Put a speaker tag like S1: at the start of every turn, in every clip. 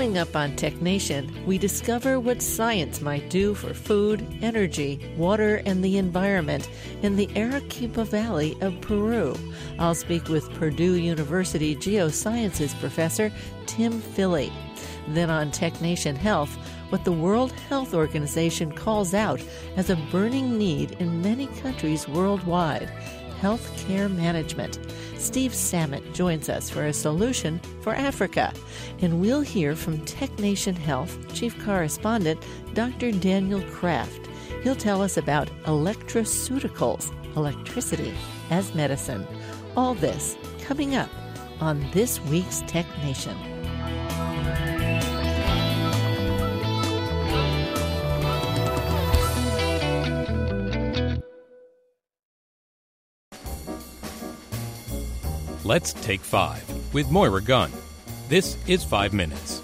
S1: Coming up on Tech Nation, we discover what science might do for food, energy, water, and the environment in the Arequipa Valley of Peru. I'll speak with Purdue University Geosciences professor Tim Filley. Then on Tech Nation Health, what the World Health Organization calls out as a burning need in many countries worldwide health care management. Steve Samet joins us for a solution for Africa. And we'll hear from Tech Nation Health Chief Correspondent Dr. Daniel Kraft. He'll tell us about electroceuticals, electricity as medicine. All this coming up on this week's Tech Nation.
S2: Let's Take Five with Moira Gunn. This is Five Minutes.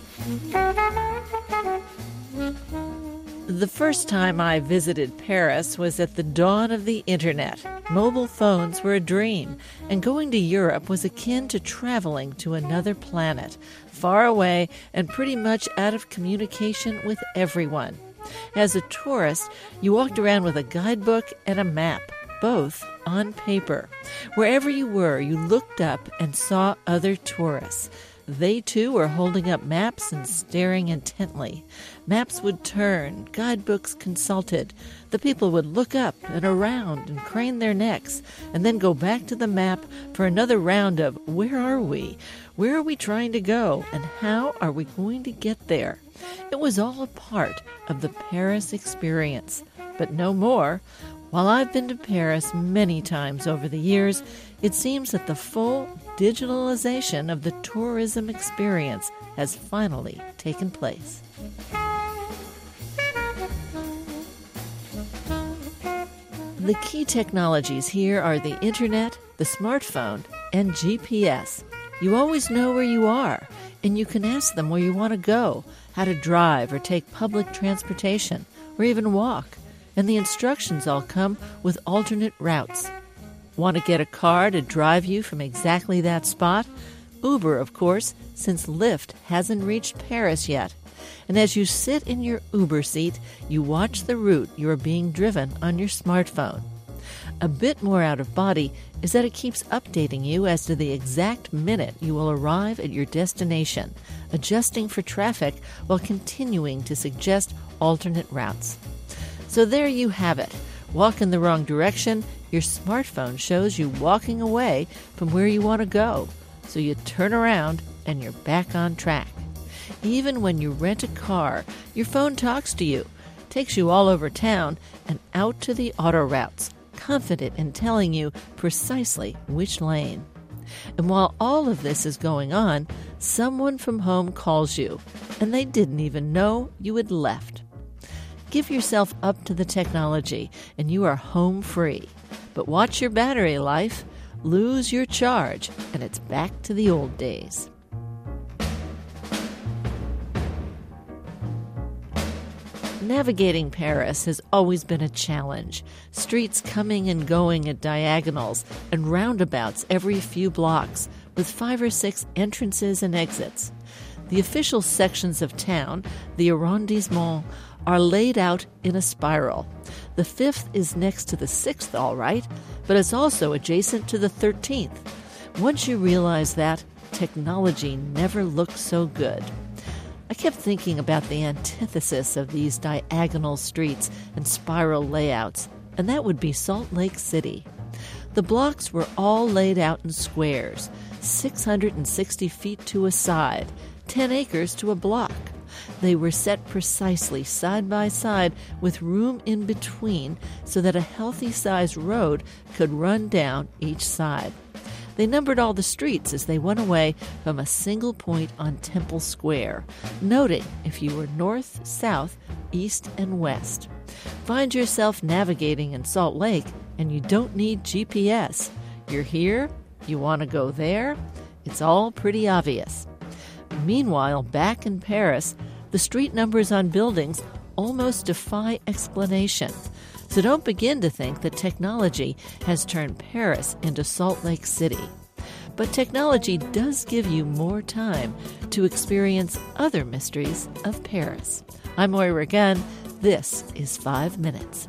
S1: The first time I visited Paris was at the dawn of the internet. Mobile phones were a dream, and going to Europe was akin to traveling to another planet, far away and pretty much out of communication with everyone. As a tourist, you walked around with a guidebook and a map both on paper. Wherever you were, you looked up and saw other tourists. They too were holding up maps and staring intently. Maps would turn, guidebooks consulted. The people would look up and around and crane their necks, and then go back to the map for another round of where are we? Where are we trying to go? And how are we going to get there? It was all a part of the Paris experience, but no more. While I've been to Paris many times over the years, it seems that the full digitalization of the tourism experience has finally taken place. The key technologies here are the internet, the smartphone, and GPS. You always know where you are, and you can ask them where you want to go, how to drive or take public transportation, or even walk and the instructions all come with alternate routes. Want to get a car to drive you from exactly that spot? Uber, of course, since Lyft hasn't reached Paris yet. And as you sit in your Uber seat, you watch the route you are being driven on your smartphone. A bit more out of body is that it keeps updating you as to the exact minute you will arrive at your destination, adjusting for traffic while continuing to suggest alternate routes. So there you have it. Walk in the wrong direction, your smartphone shows you walking away from where you want to go. So you turn around and you're back on track. Even when you rent a car, your phone talks to you, takes you all over town and out to the auto routes, confident in telling you precisely which lane. And while all of this is going on, someone from home calls you, and they didn't even know you had left. Give yourself up to the technology and you are home free. But watch your battery life, lose your charge, and it's back to the old days. Navigating Paris has always been a challenge. Streets coming and going at diagonals and roundabouts every few blocks, with five or six entrances and exits. The official sections of town, the arrondissement, are laid out in a spiral. The fifth is next to the sixth, all right, but it's also adjacent to the thirteenth. Once you realize that, technology never looked so good. I kept thinking about the antithesis of these diagonal streets and spiral layouts, and that would be Salt Lake City. The blocks were all laid out in squares, 660 feet to a side, 10 acres to a block. They were set precisely side by side with room in between so that a healthy sized road could run down each side. They numbered all the streets as they went away from a single point on Temple Square, noting if you were north, south, east, and west. Find yourself navigating in Salt Lake and you don't need GPS. You're here, you want to go there, it's all pretty obvious. Meanwhile, back in Paris, the street numbers on buildings almost defy explanation. So don't begin to think that technology has turned Paris into Salt Lake City. but technology does give you more time to experience other mysteries of Paris. I'm Moira Gunn. This is 5 Minutes.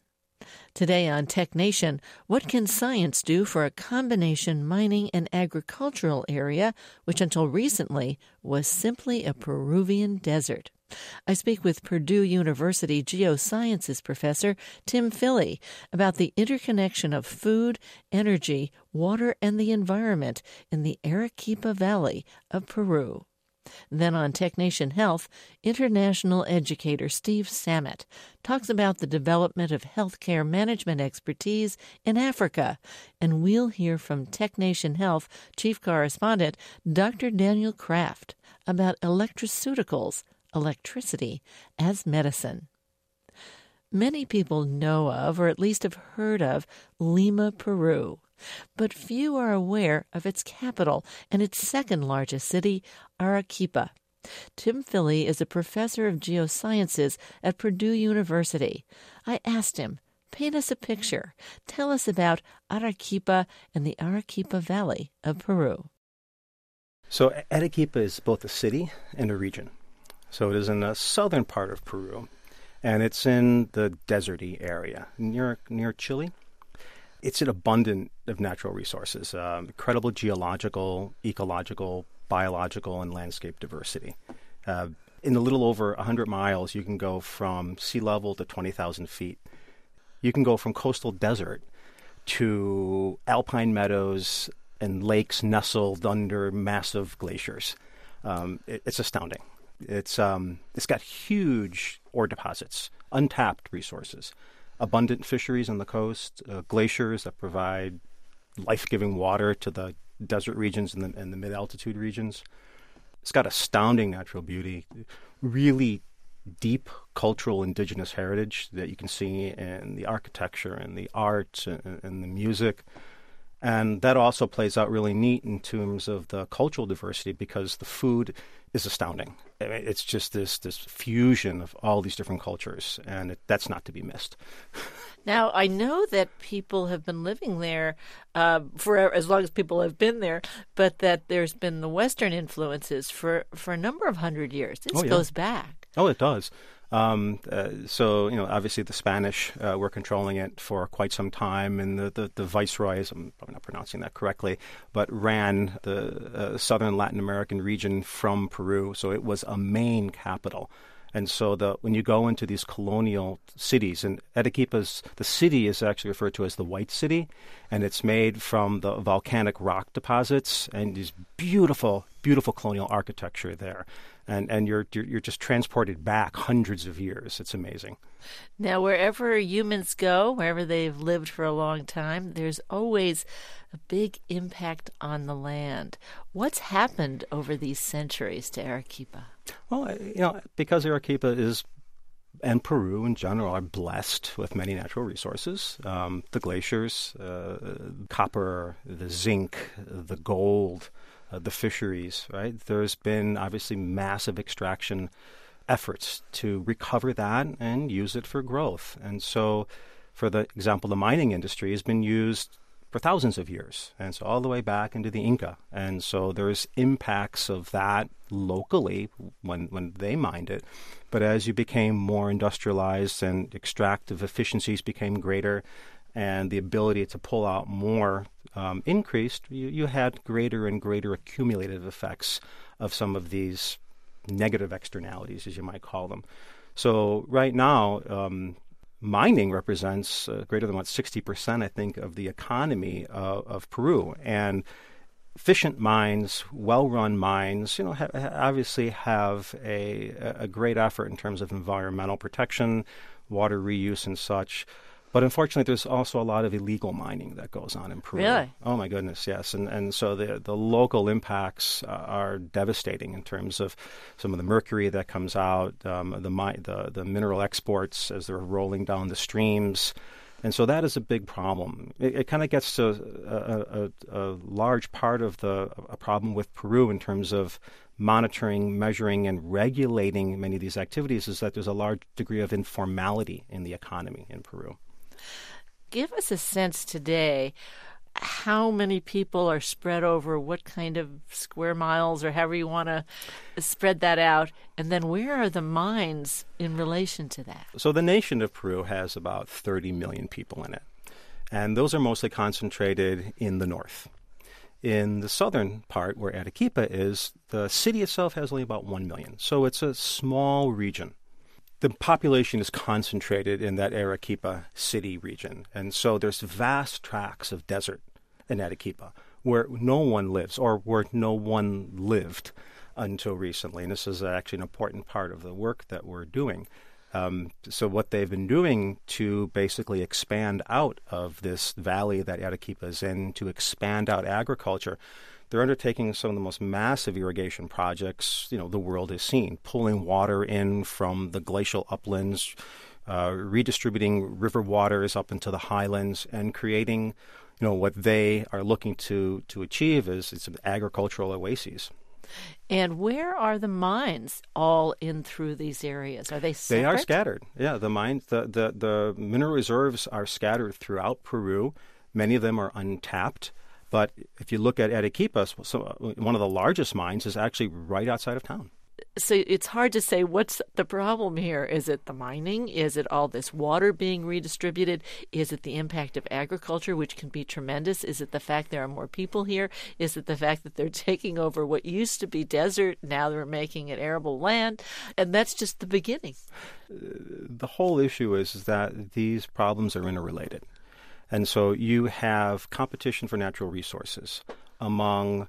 S1: Today on Tech Nation, what can science do for a combination mining and agricultural area which until recently was simply a Peruvian desert? I speak with Purdue University geosciences professor Tim Filley about the interconnection of food, energy, water, and the environment in the Arequipa Valley of Peru. Then on Tech Nation Health, international educator Steve Samet talks about the development of healthcare management expertise in Africa. And we'll hear from Tech Nation Health chief correspondent Dr. Daniel Kraft about electroceuticals, electricity as medicine. Many people know of, or at least have heard of, Lima, Peru but few are aware of its capital and its second largest city, Arequipa. Tim Filley is a professor of geosciences at Purdue University. I asked him, paint us a picture. Tell us about Arequipa and the Arequipa Valley of Peru.
S3: So, Arequipa is both a city and a region. So, it is in the southern part of Peru, and it's in the deserty area near near Chile it's an abundant of natural resources, um, incredible geological, ecological, biological, and landscape diversity. Uh, in a little over 100 miles, you can go from sea level to 20,000 feet. You can go from coastal desert to alpine meadows and lakes nestled under massive glaciers. Um, it, it's astounding. It's um, it's got huge ore deposits, untapped resources abundant fisheries on the coast, uh, glaciers that provide life giving water to the desert regions and the, and the mid altitude regions. It's got astounding natural beauty, really deep cultural indigenous heritage that you can see in the architecture and the art and, and the music. And that also plays out really neat in terms of the cultural diversity because the food is astounding. It's just this this fusion of all these different cultures, and it, that's not to be missed.
S1: Now I know that people have been living there uh, for as long as people have been there, but that there's been the Western influences for for a number of hundred years. This oh, yeah. goes back.
S3: Oh, it does. Um, uh, so, you know, obviously the Spanish uh, were controlling it for quite some time, and the, the, the, viceroys, I'm probably not pronouncing that correctly, but ran the uh, southern Latin American region from Peru. So it was a main capital. And so the, when you go into these colonial cities, and Arequipa's, the city is actually referred to as the White City, and it's made from the volcanic rock deposits and these beautiful, beautiful colonial architecture there and and you're, you're you're just transported back hundreds of years. It's amazing.
S1: Now, wherever humans go, wherever they've lived for a long time, there's always a big impact on the land. What's happened over these centuries to Arequipa?
S3: Well, you know, because Arequipa is and Peru in general are blessed with many natural resources um, the glaciers, uh, copper, the zinc, the gold, uh, the fisheries, right? There's been obviously massive extraction efforts to recover that and use it for growth. And so, for the example, the mining industry has been used for thousands of years, and so all the way back into the Inca. And so there's impacts of that locally when when they mined it. But as you became more industrialized and extractive efficiencies became greater, and the ability to pull out more um, increased, you, you had greater and greater accumulative effects of some of these negative externalities, as you might call them. So right now, um, mining represents uh, greater than what 60%, I think, of the economy uh, of Peru. And efficient mines, well-run mines, you know, ha- obviously have a, a great effort in terms of environmental protection, water reuse, and such. But unfortunately, there's also a lot of illegal mining that goes on in Peru.
S1: Really?
S3: Oh my goodness, yes. And and so the the local impacts uh, are devastating in terms of some of the mercury that comes out, um, the, the the mineral exports as they're rolling down the streams. And so that is a big problem. It, it kind of gets to a, a, a, large part of the a problem with Peru in terms of monitoring, measuring, and regulating many of these activities is that there's a large degree of informality in the economy in Peru.
S1: Give us a sense today how many people are spread over what kind of square miles or however you want to spread that out and then where are the mines in relation to that?
S3: So the nation of peru has about 30 million people in it and those are mostly concentrated in the north. In the southern part where arequipa is the city itself has only about 1 million. So it's a small region the population is concentrated in that Arequipa city region. And so there's vast tracts of desert in Arequipa where no one lives or where no one lived until recently. And this is actually an important part of the work that we're doing. Um, so what they've been doing to basically expand out of this valley that Arequipa is in, to expand out agriculture, they're undertaking some of the most massive irrigation projects you know the world has seen, pulling water in from the glacial uplands, uh, redistributing river waters up into the highlands, and creating you know what they are looking to to achieve is it's agricultural oases.
S1: And where are the mines all in through these areas? Are they separate?
S3: They are scattered. Yeah, the mines, the, the, the mineral reserves are scattered throughout Peru. Many of them are untapped. But if you look at Arequipa, so uh, one of the largest mines is actually right outside of town.
S1: So it's hard to say what's the problem here. Is it the mining? Is it all this water being redistributed? Is it the impact of agriculture, which can be tremendous? Is it the fact there are more people here? Is it the fact that they're taking over what used to be desert, now they're making it arable land? And that's just the beginning.
S3: The whole issue is, is that these problems are interrelated. And so you have competition for natural resources among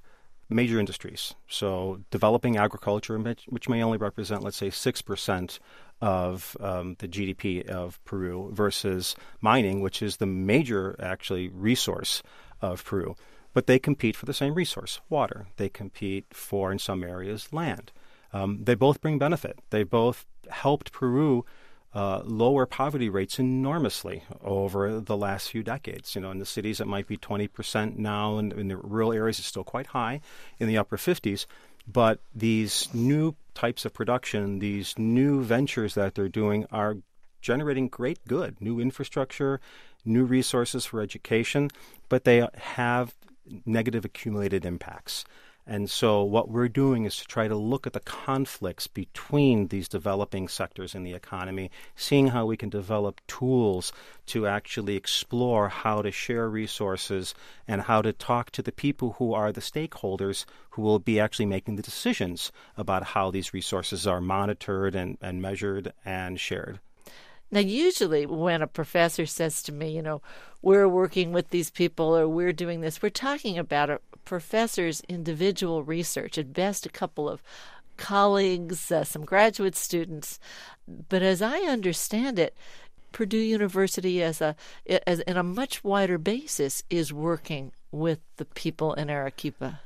S3: major industries. So developing agriculture, which may only represent, let's say, 6% of um, the GDP of Peru, versus mining, which is the major, actually, resource of Peru. But they compete for the same resource, water. They compete for, in some areas, land. Um, they both bring benefit. They both helped Peru uh, lower poverty rates enormously over the last few decades. You know, in the cities it might be 20% now, and in the rural areas it's still quite high, in the upper 50s. But these new types of production, these new ventures that they're doing, are generating great good, new infrastructure, new resources for education, but they have negative accumulated impacts. And so, what we're doing is to try to look at the conflicts between these developing sectors in the economy, seeing how we can develop tools to actually explore how to share resources and how to talk to the people who are the stakeholders who will be actually making the decisions about how these resources are monitored and, and measured and shared.
S1: Now, usually when a professor says to me, you know, we're working with these people or we're doing this, we're talking about a professor's individual research, at best, a couple of colleagues, uh, some graduate students. But as I understand it, Purdue University, as a as in a much wider basis, is working with the people in Arequipa.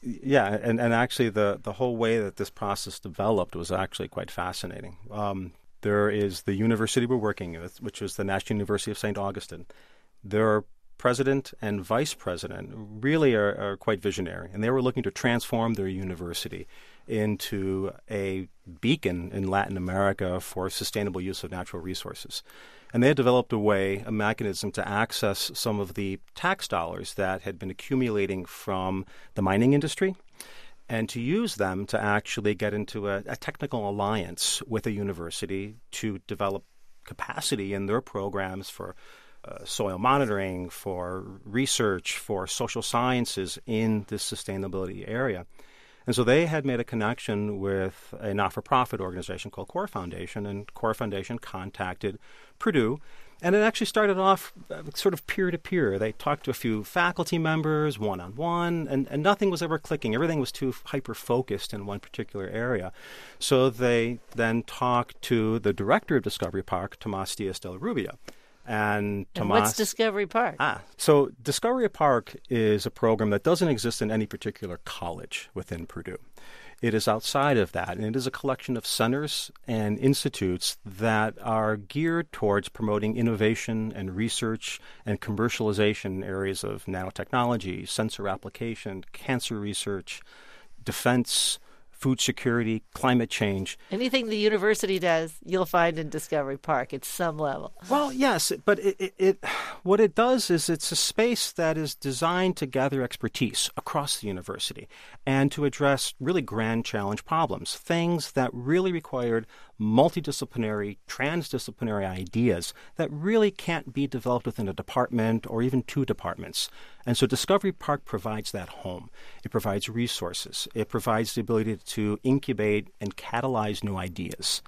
S3: Yeah, and, and actually, the, the whole way that this process developed was actually quite fascinating. Um, there is the university we're working with, which is the National University of St. Augustine. Their president and vice president really are, are quite visionary, and they were looking to transform their university into a beacon in Latin America for sustainable use of natural resources. And they had developed a way, a mechanism to access some of the tax dollars that had been accumulating from the mining industry and to use them to actually get into a, a technical alliance with a university to develop capacity in their programs for uh, soil monitoring, for research, for social sciences in this sustainability area. And so they had made a connection with a not for profit organization called Core Foundation, and Core Foundation contacted Purdue. And it actually started off uh, sort of peer to peer. They talked to a few faculty members, one on one, and nothing was ever clicking. Everything was too hyper focused in one particular area. So they then talked to the director of Discovery Park, Tomas Diaz de la Rubia. And, Tomas,
S1: and what's Discovery Park?
S3: Ah, so Discovery Park is a program that doesn't exist in any particular college within Purdue. It is outside of that, and it is a collection of centers and institutes that are geared towards promoting innovation and research and commercialization in areas of nanotechnology, sensor application, cancer research, defense, food security, climate change.
S1: Anything the university does, you'll find in Discovery Park at some level.
S3: Well, yes, but it, it, it, what it does is it's a space that is designed to gather expertise across the university and to address really grand challenge problems, things that really required multidisciplinary, transdisciplinary ideas that really can't be developed within a department or even two departments. And so Discovery Park provides that home. It provides resources. It provides the ability to incubate and catalyze new ideas.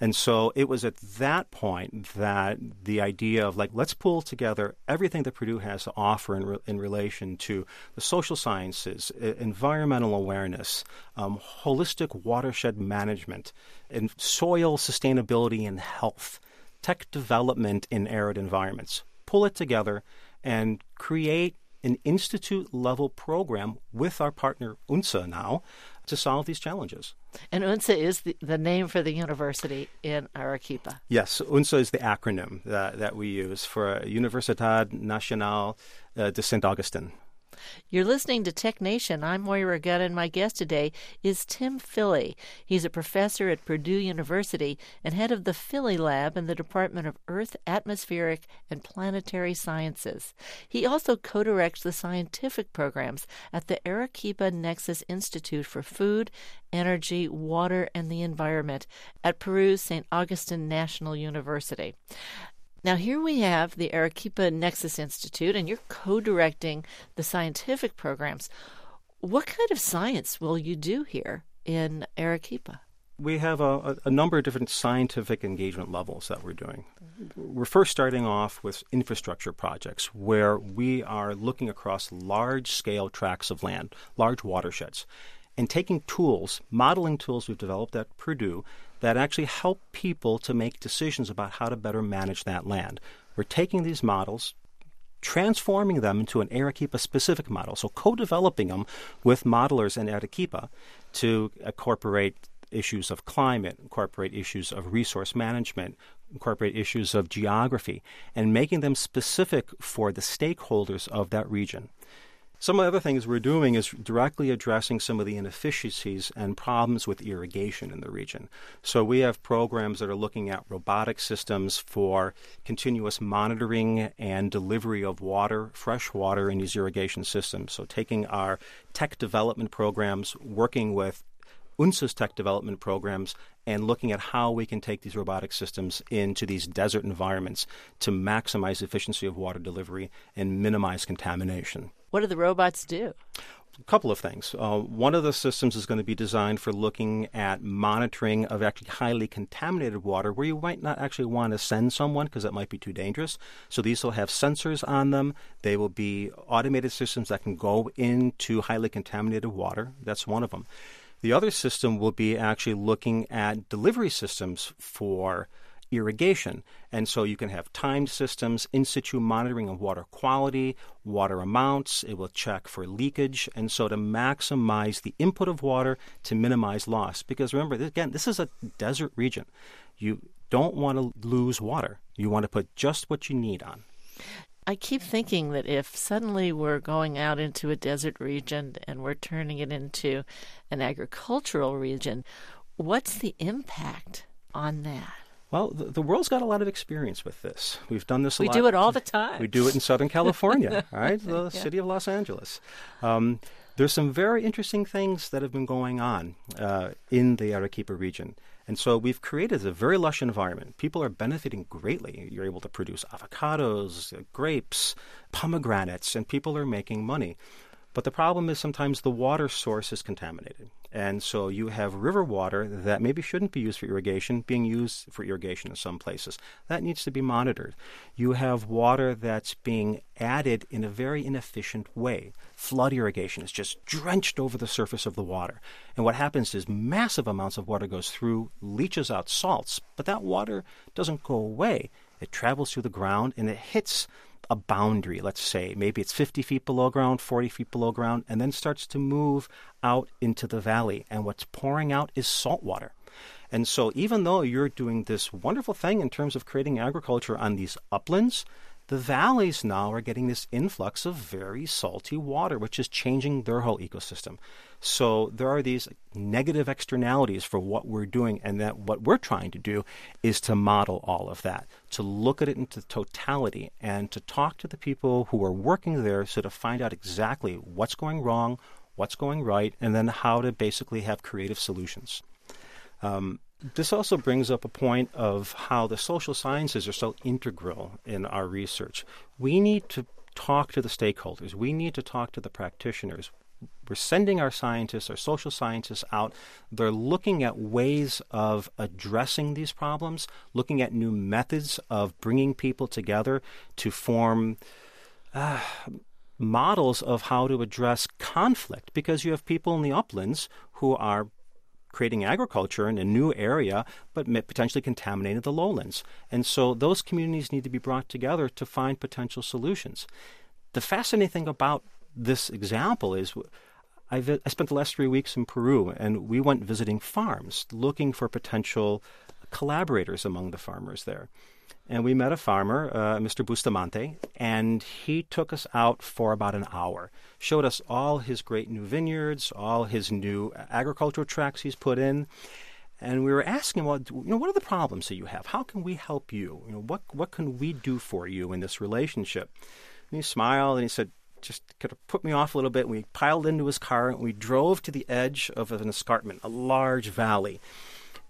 S3: And so it was at that point that the idea of like, let's pull together everything that Purdue has to offer in, re- in relation to the social sciences, I- environmental awareness, um, holistic watershed management, and soil sustainability and health, tech development in arid environments. Pull it together and create an institute level program with our partner UNSA now to solve these challenges.
S1: And UNSA is the, the name for the university in Arequipa.
S3: Yes, UNSA is the acronym that, that we use for Universidad Nacional uh, de St. Augustine.
S1: You're listening to Tech Nation. I'm Moira Gunn, and my guest today is Tim Filley. He's a professor at Purdue University and head of the Filley Lab in the Department of Earth, Atmospheric, and Planetary Sciences. He also co directs the scientific programs at the Arequipa Nexus Institute for Food, Energy, Water, and the Environment at Peru's St. Augustine National University. Now, here we have the Arequipa Nexus Institute, and you're co directing the scientific programs. What kind of science will you do here in Arequipa?
S3: We have a, a, number of different scientific engagement levels that we're doing. We're first starting off with infrastructure projects where we are looking across large scale tracts of land, large watersheds, and taking tools, modeling tools we've developed at Purdue that actually help people to make decisions about how to better manage that land. We're taking these models, transforming them into an Arequipa specific model. So co developing them with modelers in Arequipa to incorporate issues of climate, incorporate issues of resource management, incorporate issues of geography, and making them specific for the stakeholders of that region. Some of the other things we're doing is directly addressing some of the inefficiencies and problems with irrigation in the region. So we have programs that are looking at robotic systems for continuous monitoring and delivery of water, fresh water in these irrigation systems. So taking our tech development programs, working with UNSA's tech development programs and looking at how we can take these robotic systems into these desert environments to maximize efficiency of water delivery and minimize contamination.
S1: What do the robots do?
S3: A couple of things. Uh, one of the systems is going to be designed for looking at monitoring of actually highly contaminated water where you might not actually want to send someone because that might be too dangerous. So these will have sensors on them. They will be automated systems that can go into highly contaminated water. That's one of them. The other system will be actually looking at delivery systems for irrigation. And so you can have timed systems, in situ monitoring of water quality, water amounts. It will check for leakage. And so to maximize the input of water to minimize loss. Because remember, again, this is a desert region. You don't want to lose water. You want to put just what you need on.
S1: I keep thinking that if suddenly we're going out into a desert region and we're turning it into an agricultural region, what's the impact on that?
S3: Well, the, the, world's got a lot of experience with this. We've done this.
S1: we
S3: lot.
S1: do it all the time.
S3: We do it in Southern California, right? The yeah. city of Los Angeles. Um, there's some very interesting things that have been going on uh, in the Arequipa region. And so we've created a very lush environment. People are benefiting greatly. You're able to produce avocados, grapes, pomegranates, and people are making money. But the problem is sometimes the water source is contaminated. And so you have river water that maybe shouldn't be used for irrigation being used for irrigation in some places. That needs to be monitored. You have water that's being added in a very inefficient way. Flood irrigation is just drenched over the surface of the water. And what happens is massive amounts of water goes through, leaches out salts, but that water doesn't go away. It travels through the ground and it hits a boundary, let's say. Maybe it's 50 feet below ground, 40 feet below ground, and then starts to move out into the valley. And what's pouring out is salt water. And so, even though you're doing this wonderful thing in terms of creating agriculture on these uplands, the valleys now are getting this influx of very salty water, which is changing their whole ecosystem. So there are these negative externalities for what we're doing, and that what we're trying to do is to model all of that, to look at it into totality, and to talk to the people who are working there so to find out exactly what's going wrong, what's going right, and then how to basically have creative solutions. Um, this also brings up a point of how the social sciences are so integral in our research. We need to talk to the stakeholders, we need to talk to the practitioners. We're sending our scientists, our social scientists out. They're looking at ways of addressing these problems, looking at new methods of bringing people together to form uh, models of how to address conflict because you have people in the uplands who are creating agriculture in a new area, but potentially contaminated the lowlands. And so those communities need to be brought together to find potential solutions. The fascinating thing about this example is I, vi- I spent the last three weeks in Peru, and we went visiting farms, looking for potential collaborators among the farmers there and we met a farmer, uh, Mr. Bustamante, and he took us out for about an hour. Showed us all his great new vineyards, all his new agricultural tracts he's put in, and we were asking, well, you know, what are the problems that you have? How can we help you? You know, what what can we do for you in this relationship? And he smiled and he said, just kind of put me off a little bit. We piled into his car and we drove to the edge of an escarpment, a large valley.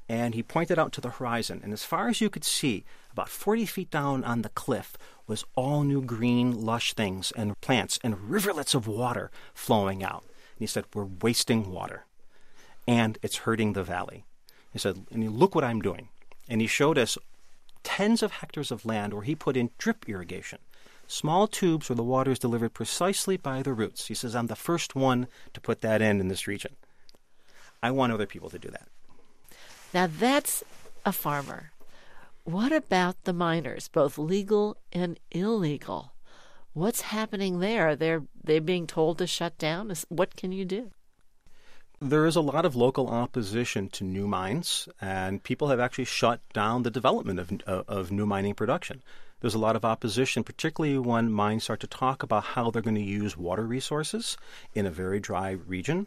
S3: And he pointed out to the horizon, and as far as you could see, about 40 feet down on the cliff was all new green, lush things and plants and rivulets of water flowing out. And he said, We're wasting water, and it's hurting the valley. He said, And look what I'm doing. And he showed us tens of hectares of land where he put in drip irrigation. Small tubes where the water is delivered precisely by the roots. He says, I'm the first one to put that in in this region. I want other people to do that.
S1: Now that's a farmer. What about the miners, both legal and illegal? What's happening there? They're they being told to shut down. What can you do?
S3: There is a lot of local opposition to new mines, and people have actually shut down the development of, uh, of new mining production. There's a lot of opposition, particularly when mines start to talk about how they're going to use water resources in a very dry region.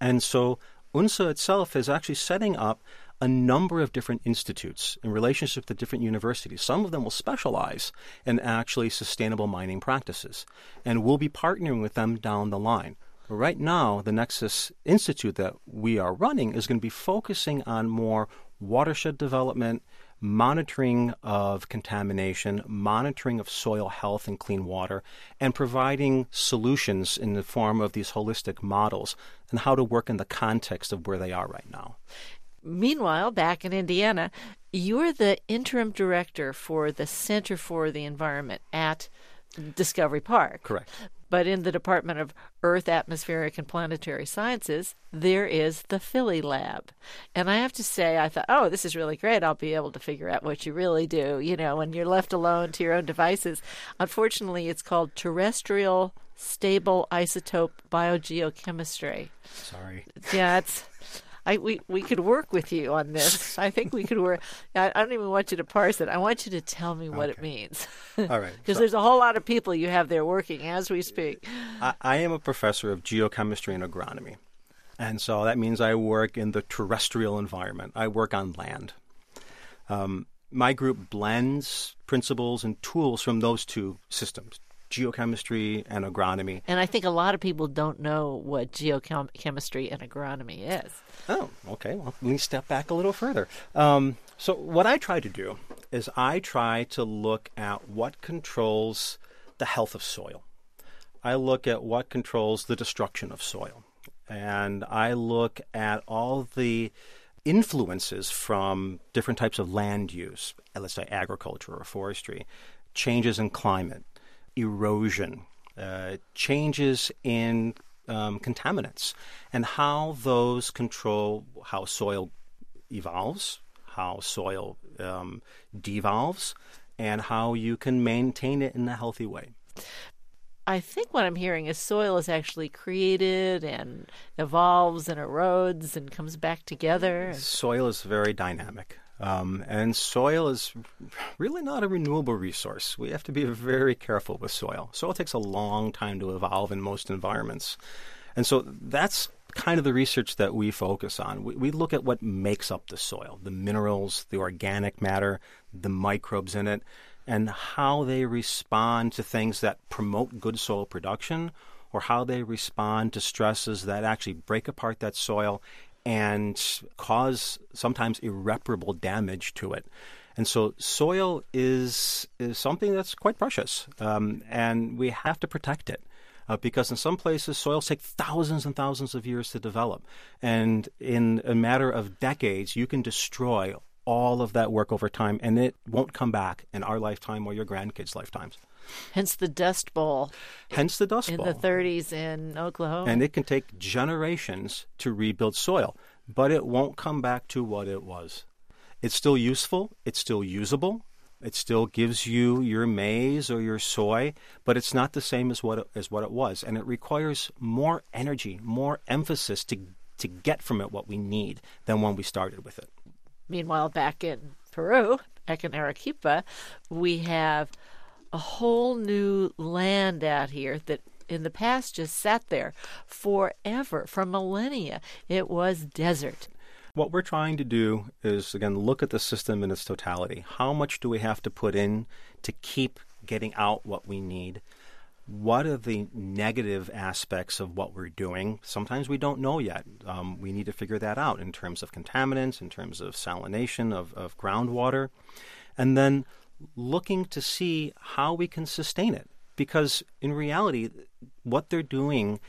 S3: And so UNSA itself is actually setting up a number of different institutes in relationship to different universities. Some of them will specialize in actually sustainable mining practices, and we'll be partnering with them down the line. Right now, the Nexus Institute that we are running is going to be focusing on more watershed development, monitoring of contamination, monitoring of soil health and clean water, and providing solutions in the form of these holistic models and how to work in the context of where they are right now.
S1: Meanwhile, back in Indiana, you're the interim director for the Center for the Environment at Discovery Park.
S3: Correct.
S1: But in the Department of Earth, Atmospheric, and Planetary Sciences, there is the Filley Lab. And I have to say, I thought, oh, this is really great. I'll be able to figure out what you really do, you know, when you're left alone to your own devices. Unfortunately, it's called Terrestrial Stable Isotope Biogeochemistry.
S3: Sorry.
S1: Yeah, it's. I we we could work with you on this. I think we could work. I, I, don't even want you to parse it. I want you to tell me what
S3: okay.
S1: it means.
S3: All right.
S1: Because so, there's a whole lot of people you have there working as we speak.
S3: I, I am a professor of geochemistry and agronomy, and so that means I work in the terrestrial environment. I work on land. Um, my group blends principles and tools from those two systems geochemistry and agronomy.
S1: And I think a lot of people don't know what geochemistry and agronomy is.
S3: Oh, okay. Well, let me step back a little further. Um, so, what I try to do is I try to look at what controls the health of soil. I look at what controls the destruction of soil. and I look at all the influences from different types of land use, let's say agriculture or forestry, changes in climate, erosion, uh, changes in um, contaminants, and how those control how soil evolves, how soil um, devolves, and how you can maintain it in a healthy way.
S1: I think what I'm hearing is soil is actually created and evolves and erodes and comes back together.
S3: Soil is very dynamic. Um, and soil is really not a renewable resource. We have to be very careful with soil. Soil takes a long time to evolve in most environments. And so that's kind of the research that we focus on. We, we look at what makes up the soil the minerals, the organic matter, the microbes in it, and how they respond to things that promote good soil production or how they respond to stresses that actually break apart that soil and cause sometimes irreparable damage to it. And so, soil is is something that's quite precious, um, and we have to protect it. Uh, because in some places soils take thousands and thousands of years to develop. And in a matter of decades, you can destroy all of that work over time, and it won't come back in our lifetime or your grandkids' lifetimes.
S1: Hence the Dust Bowl.
S3: Hence the Dust Bowl.
S1: In the 30s in Oklahoma.
S3: And it can take generations to rebuild soil, but it won't come back to what it was. It's still useful, it's still usable, it still gives you your maize or your soy, but it's not the same as what it, as what it was, and it requires more energy, more emphasis to to get from it what we need than when we started with it.
S1: Meanwhile, back in Peru, back in Arequipa, we have a whole new land out here that in the past just sat there forever, for millennia. It was desert.
S3: What we're trying to do is, again, look at the system in its totality. How much do we have to put in to keep getting out what we need? what are the negative aspects of what we're doing? Sometimes we don't know yet. Um, we need to figure that out in terms of contaminants, in terms of salination of, of groundwater, and then looking to see how we can sustain it. Because in reality, what they're doing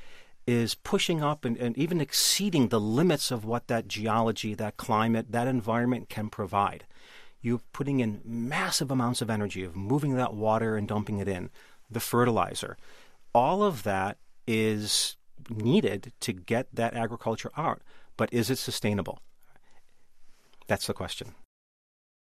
S3: is pushing up and, and even exceeding the limits of what that geology, that climate, that environment can provide. You're putting in massive amounts of energy of moving that water and dumping it in the fertilizer. All of that is needed to get that agriculture out, but is it sustainable? That's the question.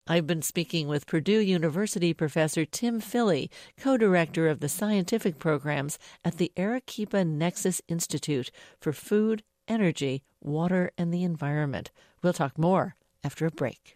S1: I've been speaking with Purdue University professor Tim Filley, co director of the scientific programs at the Arequipa Nexus Institute for Food, Energy, Water, and the Environment. We'll talk more after a break.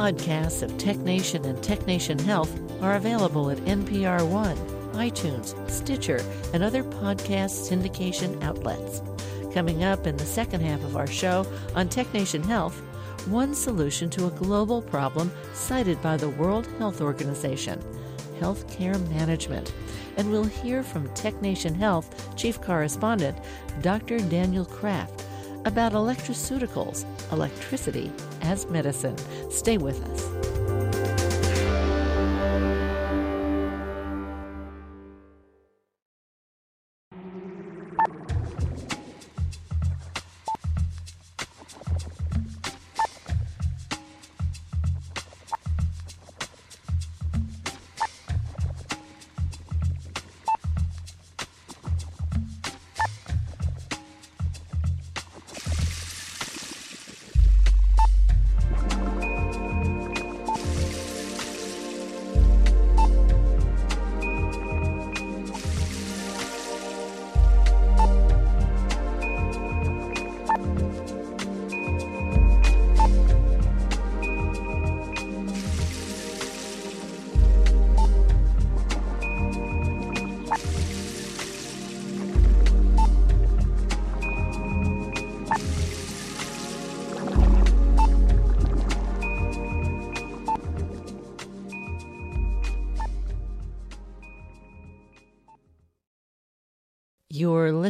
S1: Podcasts of TechNation and TechNation Health are available at NPR One, iTunes, Stitcher, and other podcast syndication outlets. Coming up in the second half of our show on TechNation Health, one solution to a global problem cited by the World Health Organization healthcare management. And we'll hear from TechNation Health Chief Correspondent Dr. Daniel Kraft about electroceuticals, electricity as medicine. Stay with us.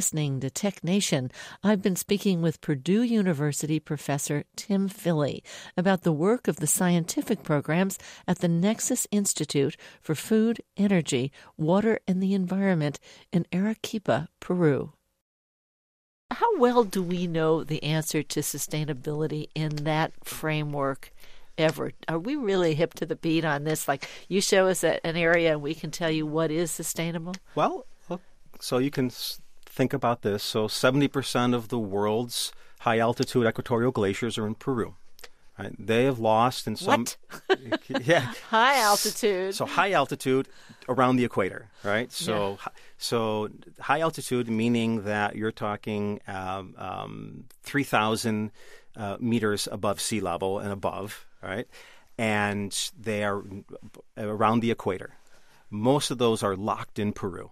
S1: Listening to Tech Nation. I've been speaking with Purdue University professor Tim Filley about the work of the scientific programs at the Nexus Institute for Food, Energy, Water, and the Environment in Arequipa, Peru. How well do we know the answer to sustainability in that framework? Ever are we really hip to the beat on this? Like you show us an area, and we can tell you what is sustainable.
S3: Well, so you can think about this. So 70% of the world's high altitude equatorial glaciers are in Peru. Right? They have lost in some
S1: what?
S3: yeah
S1: high altitude.
S3: So high altitude around the equator, right? So yeah. so high altitude meaning that you're talking um, um, three thousand uh, meters above sea level and above, right? And they are around the equator. Most of those are locked in Peru.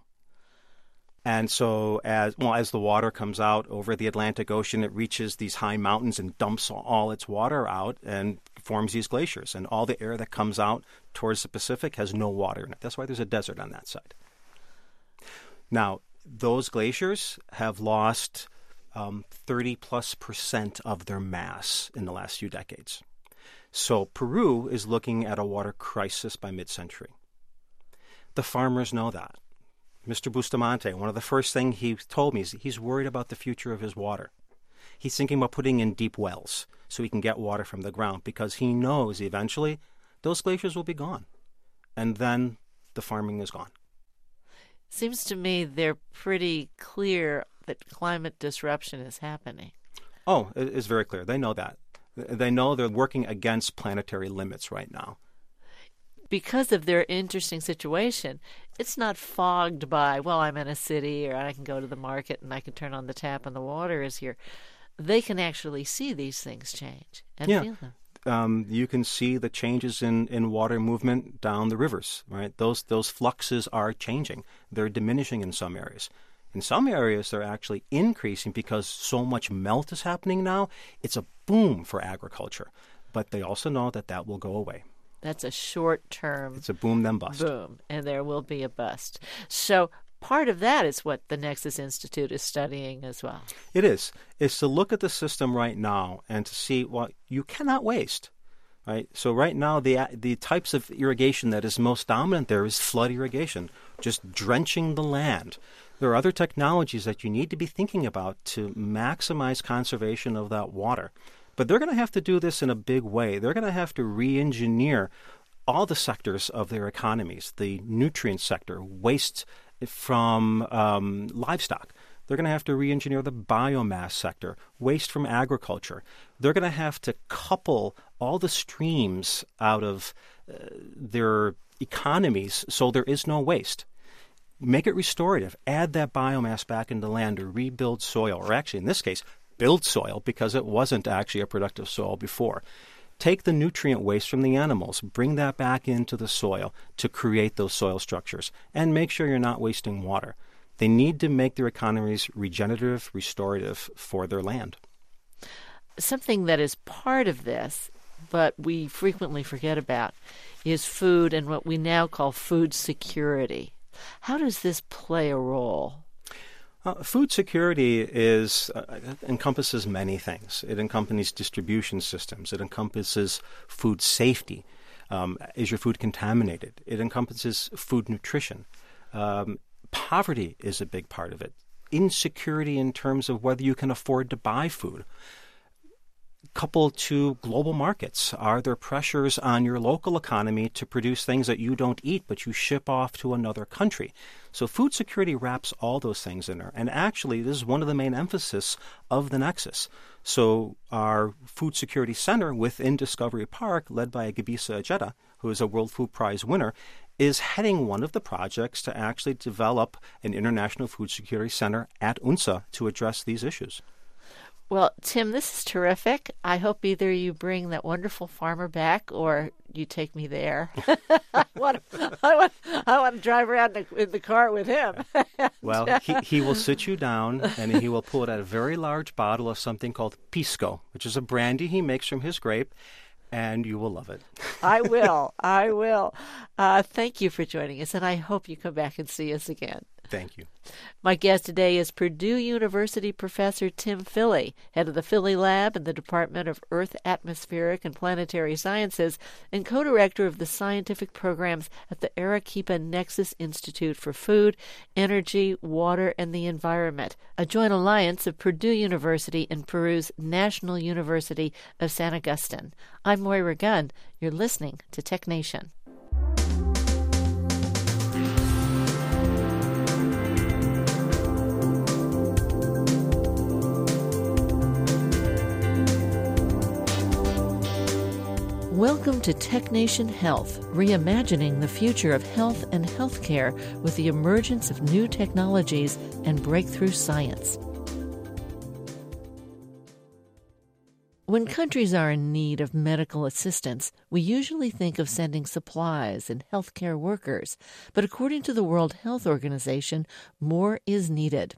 S3: And so, as well as the water comes out over the Atlantic Ocean, it reaches these high mountains and dumps all its water out and forms these glaciers. And all the air that comes out towards the Pacific has no water in it. That's why there's a desert on that side. Now, those glaciers have lost um, 30 plus percent of their mass in the last few decades. So, Peru is looking at a water crisis by mid century. The farmers know that Mr. Bustamante, one of the first things he told me is he's worried about the future of his water. He's thinking about putting in deep wells so he can get water from the ground because he knows eventually those glaciers will be gone. And then the farming is gone.
S1: Seems to me they're pretty clear that climate disruption is happening.
S3: Oh, it's very clear. They know that. They know they're working against planetary limits right now
S1: because of their interesting situation, it's not fogged by, well, I'm in a city or I can go to the market and I can turn on the tap and the water is here. They can actually see these things change and
S3: yeah.
S1: feel them.
S3: Um, you can see the changes in, in water movement down the rivers, right? Those those fluxes are changing. They're diminishing in some areas. In some areas, they're actually increasing because so much melt is happening now. It's a boom for agriculture, but they also know that that will go away.
S1: That's a short term.
S3: It's a boom then bust.
S1: Boom, and there will be a bust. So part of that is what the Nexus Institute is studying as well.
S3: It is. It's to look at the system right now and to see what you cannot waste. Right. So right now, the the types of irrigation that is most dominant there is flood irrigation, just drenching the land. There are other technologies that you need to be thinking about to maximize conservation of that water. But they're going to have to do this in a big way. They're going to have to re engineer all the sectors of their economies the nutrient sector, waste from um, livestock. They're going to have to re engineer the biomass sector, waste from agriculture. They're going to have to couple all the streams out of uh, their economies so there is no waste. Make it restorative. Add that biomass back into land to rebuild soil, or actually, in this case, build soil because it wasn't actually a productive soil before. Take the nutrient waste from the animals, bring that back into the soil to create those soil structures, and make sure you're not wasting water. They need to make their economies regenerative, restorative for their land.
S1: Something that is part of this, but we frequently forget about, is food and what we now call food security. How does this play a role?
S3: Uh, food security is uh, encompasses many things. It encompasses distribution systems. It encompasses food safety. Um, is your food contaminated? It encompasses food nutrition. Um, poverty is a big part of it. Insecurity in terms of whether you can afford to buy food coupled to global markets? Are there pressures on your local economy to produce things that you don't eat but you ship off to another country? So food security wraps all those things in there. And actually, this is one of the main emphasis of the Nexus. So our food security center within Discovery Park, led by Gebisa Ejeta, who is a World Food Prize winner, is heading one of the projects to actually develop an international food security center at UNSA to address these issues.
S1: Well, Tim, this is terrific. I hope either you bring that wonderful farmer back or you take me there. I, want, I, want, I want to drive around in the car with him.
S3: well, he, he will sit you down and he will pull out a very large bottle of something called Pisco, which is a brandy he makes from his grape, and you will love it.
S1: I will. I will. Uh, thank you for joining us, and I hope you come back and see us again.
S3: Thank you.
S1: My guest today is Purdue University professor Tim Filley, head of the Filley Lab in the Department of Earth, Atmospheric, and Planetary Sciences, and co director of the scientific programs at the Arequipa Nexus Institute for Food, Energy, Water, and the Environment, a joint alliance of Purdue University and Peru's National University of San Agustin. I'm Moira Gunn. You're listening to Tech Nation. Welcome to TechNation Health, reimagining the future of health and healthcare with the emergence of new technologies and breakthrough science. When countries are in need of medical assistance, we usually think of sending supplies and healthcare workers, but according to the World Health Organization, more is needed.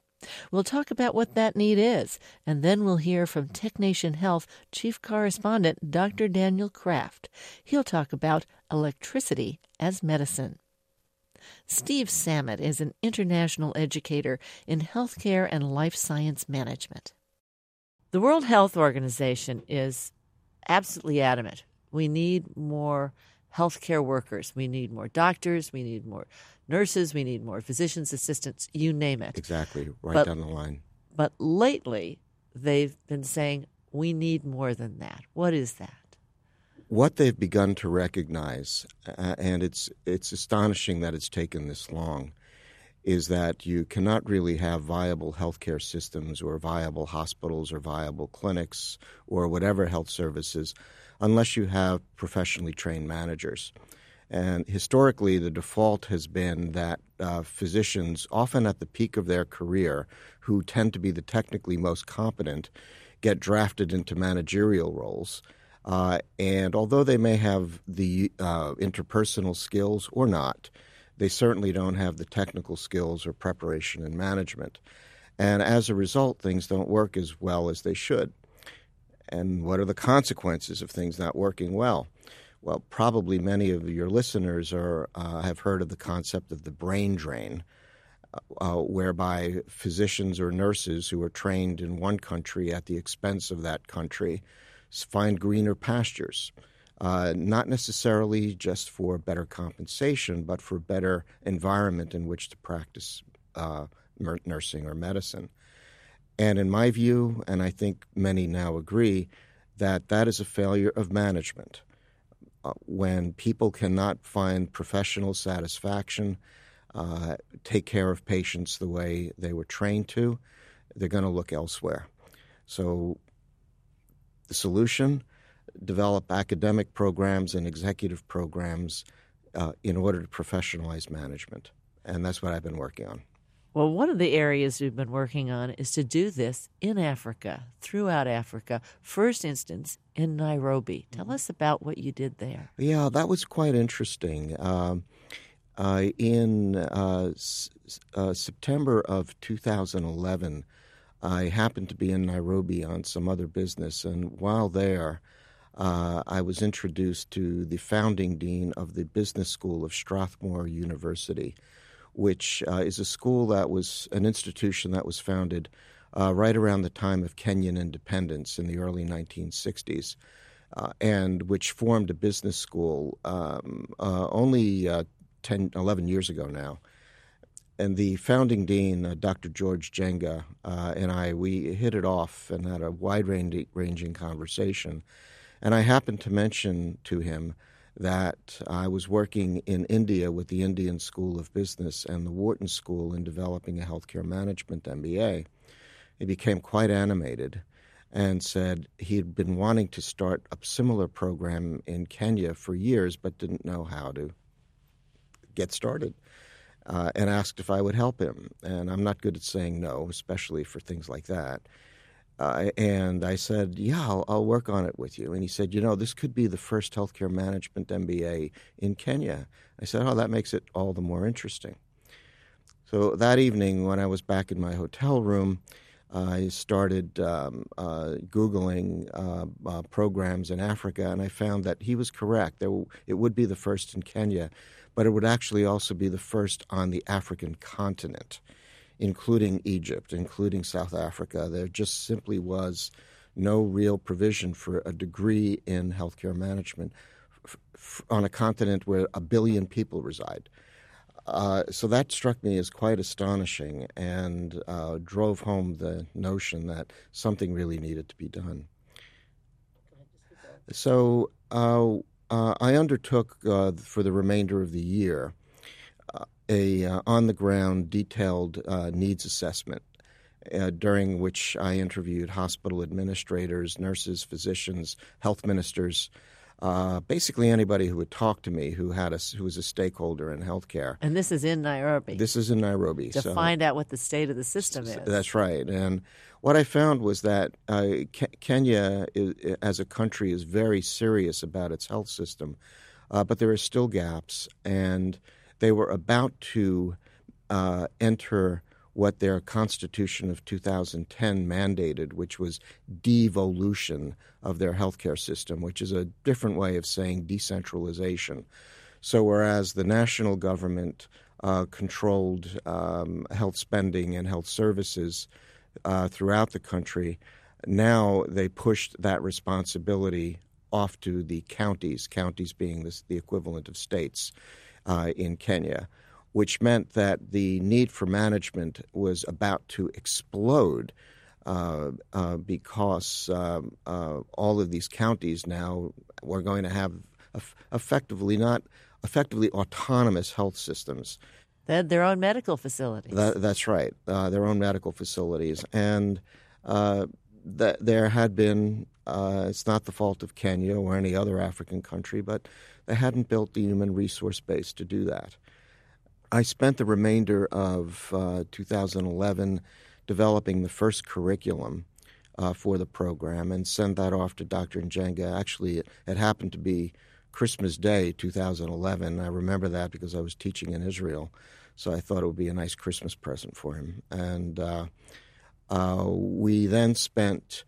S1: We'll talk about what that need is, and then we'll hear from TechNation Health Chief Correspondent Dr. Daniel Kraft. He'll talk about electricity as medicine. Steve Samet is an international educator in healthcare and life science management. The World Health Organization is absolutely adamant. We need more healthcare workers. We need more doctors. We need more nurses, we need more physicians, assistants, you name it.
S4: Exactly, right
S1: but,
S4: down the line.
S1: But lately, they've been saying we need more than that. What is that?
S4: What they've begun to recognize, uh, and it's it's astonishing that it's taken this long, is that you cannot really have viable healthcare systems or viable hospitals or viable clinics or whatever health services unless you have professionally trained managers. And historically, the default has been that uh, physicians, often at the peak of their career, who tend to be the technically most competent, get drafted into managerial roles. Uh, and although they may have the uh, interpersonal skills or not, they certainly don't have the technical skills or preparation and management. And as a result, things don't work as well as they should. And what are the consequences of things not working well? Well, probably many of your listeners are uh, have heard of the concept of the brain drain, uh, uh, whereby physicians or nurses who are trained in one country at the expense of that country find greener pastures. Uh, not necessarily just for better compensation, but for better environment in which to practice uh, nursing or medicine. And in my view, and I think many now agree, that that is a failure of management. Uh, when people cannot find professional satisfaction, uh, take care of patients the way they were trained to, they're going to look elsewhere. So, the solution develop academic programs and executive programs uh, in order to professionalize management. And that's what I've been working on.
S1: Well, one of the areas we've been working on is to do this in Africa, throughout Africa. First instance in Nairobi. Tell mm-hmm. us about what you did there.
S4: Yeah, that was quite interesting. Um, uh, in uh, s- uh, September of 2011, I happened to be in Nairobi on some other business, and while there, uh, I was introduced to the founding dean of the business school of Strathmore University which uh, is a school that was an institution that was founded uh, right around the time of Kenyan independence in the early 1960s, uh, and which formed a business school um, uh, only uh, 10, 11 years ago now. And the founding dean, uh, Dr. George Njenga, and I, we hit it off and had a wide ranging conversation. And I happened to mention to him that I was working in India with the Indian School of Business and the Wharton School in developing a healthcare management MBA. He became quite animated and said he had been wanting to start a similar program in Kenya for years but didn't know how to get started. Uh, and asked if I would help him. And I'm not good at saying no, especially for things like that. Uh, and I said, Yeah, I'll, I'll, work on it with you. And he said, You know, this could be the first healthcare management MBA in Kenya. I said, Oh, that makes it all the more interesting. So that evening, when I was back in my hotel room, I started um, uh, Googling uh, uh programs in Africa, and I found that he was correct. There, it would be the first in Kenya, but it would actually also be the first on the African continent, including Egypt, including South Africa. There just simply was no real provision for a degree in healthcare management f- f- on a continent where a billion people reside. Uh, so that struck me as quite astonishing and uh, drove home the notion that something really needed to be done. So uh, uh I undertook uh, for the remainder of the year uh, a on the ground detailed needs assessment. during which I interviewed hospital administrators, nurses, physicians, health ministers, uh, basically anybody who would talk to me who had a who was a stakeholder in healthcare.
S1: And this is in Nairobi.
S4: This is in Nairobi
S1: to
S4: so,
S1: find out what the state of the system is.
S4: That's right. And what I found was that uh, Ke- Kenya, is, as a country, is very serious about its health system, uh, but there are still gaps, and they were about to uh, enter what their Constitution of 2010 mandated, which was devolution of their healthcare system, which is a different way of saying decentralization. So, whereas the national government uh, controlled um, health spending and health services uh, throughout the country, now they pushed that responsibility off to the counties, counties being this, the equivalent of states uh, in Kenya which meant that the need for management was about to explode uh, uh, because um, uh, all of these counties now were going to have effectively not effectively autonomous health systems.
S1: They had their own medical facilities.
S4: That, that's right, uh, their own medical facilities, and uh, that there had been. Uh, it's not the fault of Kenya or any other African country, but they hadn't built the human resource base to do that. I spent the remainder of uh, 2011 developing the first curriculum uh, for the program and sent that off to Dr. Njenga. Actually, it, it, happened to be Christmas Day 2011. I remember that because I was teaching in Israel, so I thought it would be a nice Christmas present for him. And uh, uh we then spent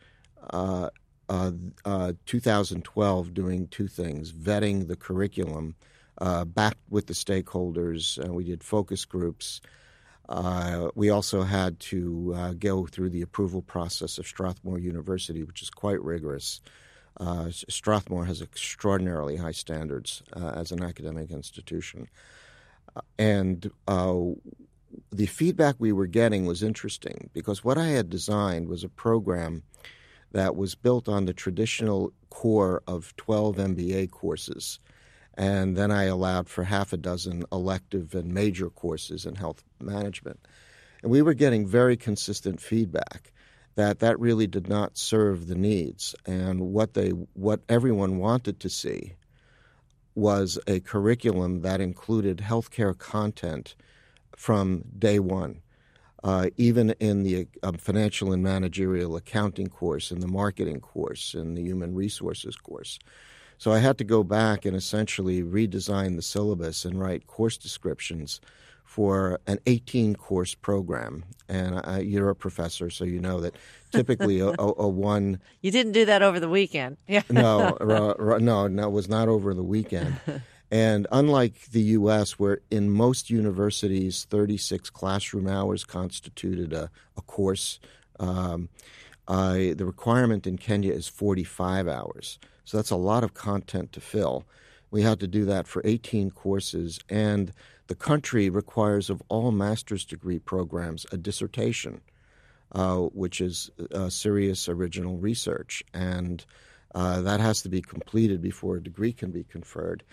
S4: uh, uh, 2012 doing two things vetting the curriculum uh, back with the stakeholders. Uh, we did focus groups. Uh, we also had to uh, go through the approval process of Strathmore University, which is quite rigorous. Uh, Strathmore has extraordinarily high standards uh, as an academic institution. and the feedback we were getting was interesting because what I had designed was a program that was built on the traditional core of 12 MBA courses and then I allowed for half a dozen elective and major courses in health management. And we were getting very consistent feedback that that really did not serve the needs. And what they what everyone wanted to see was a curriculum that included healthcare content from day one. Uh, even in the uh, financial and managerial accounting course, in the marketing course, in the human resources course. So I had to go back and essentially redesign the syllabus and write course descriptions for an 18 course program. And I, you're a professor, so you know that typically a, a, a, one.
S1: You didn't do that over the weekend. Yeah.
S4: no, no, no, it was not over the weekend. And unlike the U.S., where in most universities 36 classroom hours constituted a, a course, um, the requirement in Kenya is 45 hours. So that's a lot of content to fill. We had to do that for 18 courses, and the country requires of all master's degree programs a dissertation, uh, which is uh, serious original research, and uh, that has to be completed before a degree can be conferred.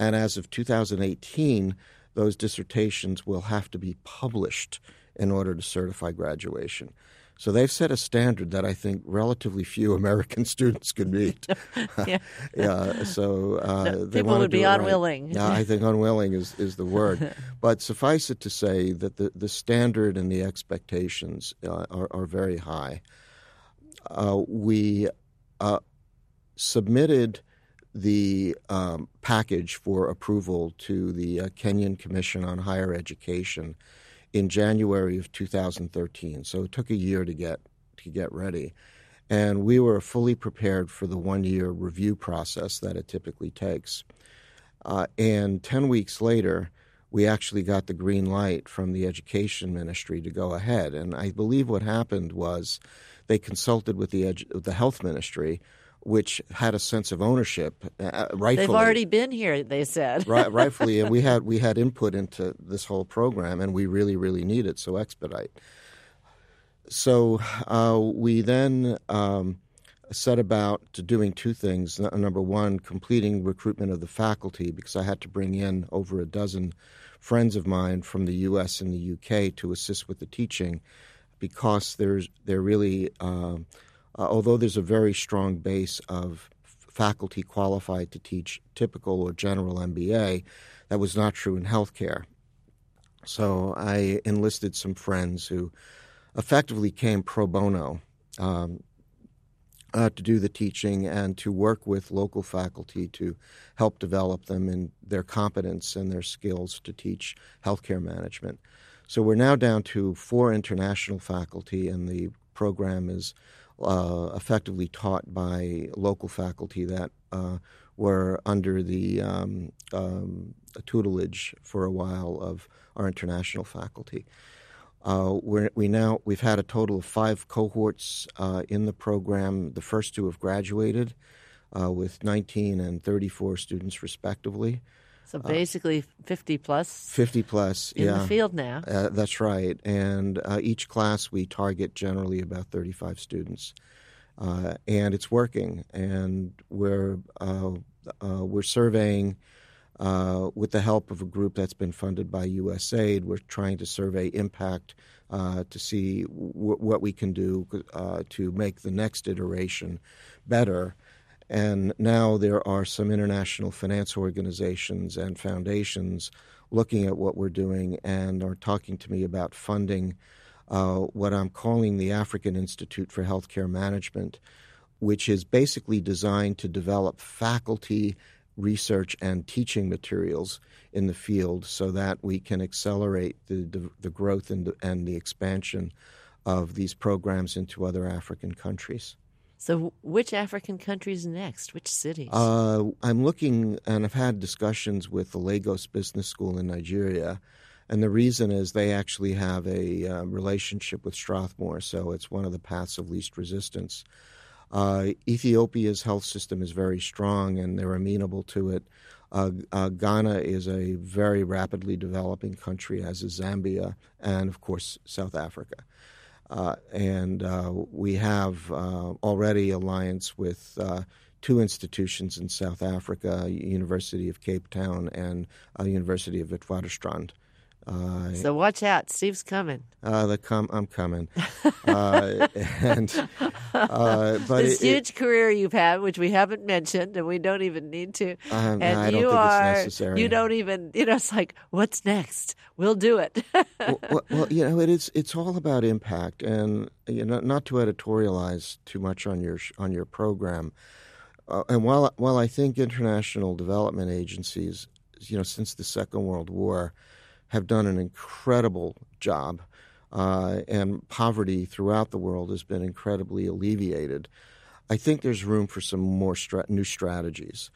S4: And as of 2018, those dissertations will have to be published in order to certify graduation. So they've set a standard that I think relatively few American students could meet. yeah. yeah. So uh, they
S1: people would be
S4: unwilling.
S1: Right.
S4: Yeah, I think unwilling is, is the word. but suffice it to say that the, the standard and the expectations uh, are, are very high. Uh, we uh, submitted the um, package for approval to the uh, Kenyan Commission on Higher Education in January of 2013. So it took a year to get to get ready. And we were fully prepared for the one year review process that it typically takes. Uh, and 10 weeks later, we actually got the green light from the education ministry to go ahead. And I believe what happened was they consulted with the, edu- the health ministry, which had a sense of ownership. Uh, rightfully,
S1: They've already been here, they said.
S4: right, rightfully, and we had we had input into this whole program, and we really, really need it. So expedite. So uh, we then um, set about to doing two things. Number one, completing recruitment of the faculty because I had to bring in over a dozen friends of mine from the U.S. and the UK to assist with the teaching because there's there really uh, uh, although there's a very strong base of faculty qualified to teach typical or general MBA, that was not true in healthcare. So I enlisted some friends who effectively came pro bono um, uh, to do the teaching and to work with local faculty to help develop them in their competence and their skills to teach healthcare management. So we're now down to four international faculty, and the program is uh, effectively taught by local faculty that uh, were under the um, um, tutelage for a while of our international faculty. Uh, we now we've had a total of five cohorts uh, in the program. The first two have graduated uh, with 19 and 34 students respectively.
S1: So basically, 50 plus
S4: 50 plus
S1: in
S4: yeah.
S1: the field now.
S4: Uh, that's right. And uh, each class we target generally about 35 students. Uh, and it's working. And we're, uh, uh, we're surveying uh, with the help of a group that's been funded by USAID. We're trying to survey impact to see w- what we can do to make the next iteration better. And now there are some international finance organizations and foundations looking at what we're doing and are talking to me about funding uh, what I'm calling the African Institute for Healthcare Management, which is basically designed to develop faculty research and teaching materials in the field so that we can accelerate the, the, the growth and the, and the expansion of these programs into other African countries.
S1: So, which African countries next? Which cities?
S4: Uh, I'm looking, and I've had discussions with the Lagos Business School in Nigeria, and the reason is they actually have a uh, relationship with Strathmore, so it's one of the paths of least resistance. Uh, Ethiopia's health system is very strong, and they're amenable to it. Uh, uh, Ghana is a very rapidly developing country, as is Zambia, and of course South Africa. Uh, and uh, we have uh, already alliance with uh, two institutions in South Africa, University of Cape Town and University of Witwatersrand.
S1: Uh, so watch out, Steve's coming.
S4: Uh, com- I'm coming, uh, and uh, but
S1: this
S4: it,
S1: huge it, career you've had, which we haven't mentioned, and we don't even need to.
S4: Um,
S1: and
S4: I
S1: you
S4: don't
S1: are,
S4: think it's necessary.
S1: you don't even, you know, it's like, what's next? We'll do it.
S4: well, well, well, you know, it is. It's all about impact, and you know, not to editorialize too much on your on your program. Uh, and while while I think international development agencies, you know, since the Second World War have done an incredible job, uh, and poverty throughout the world has been incredibly alleviated. I think there's room for some more stra- new strategies,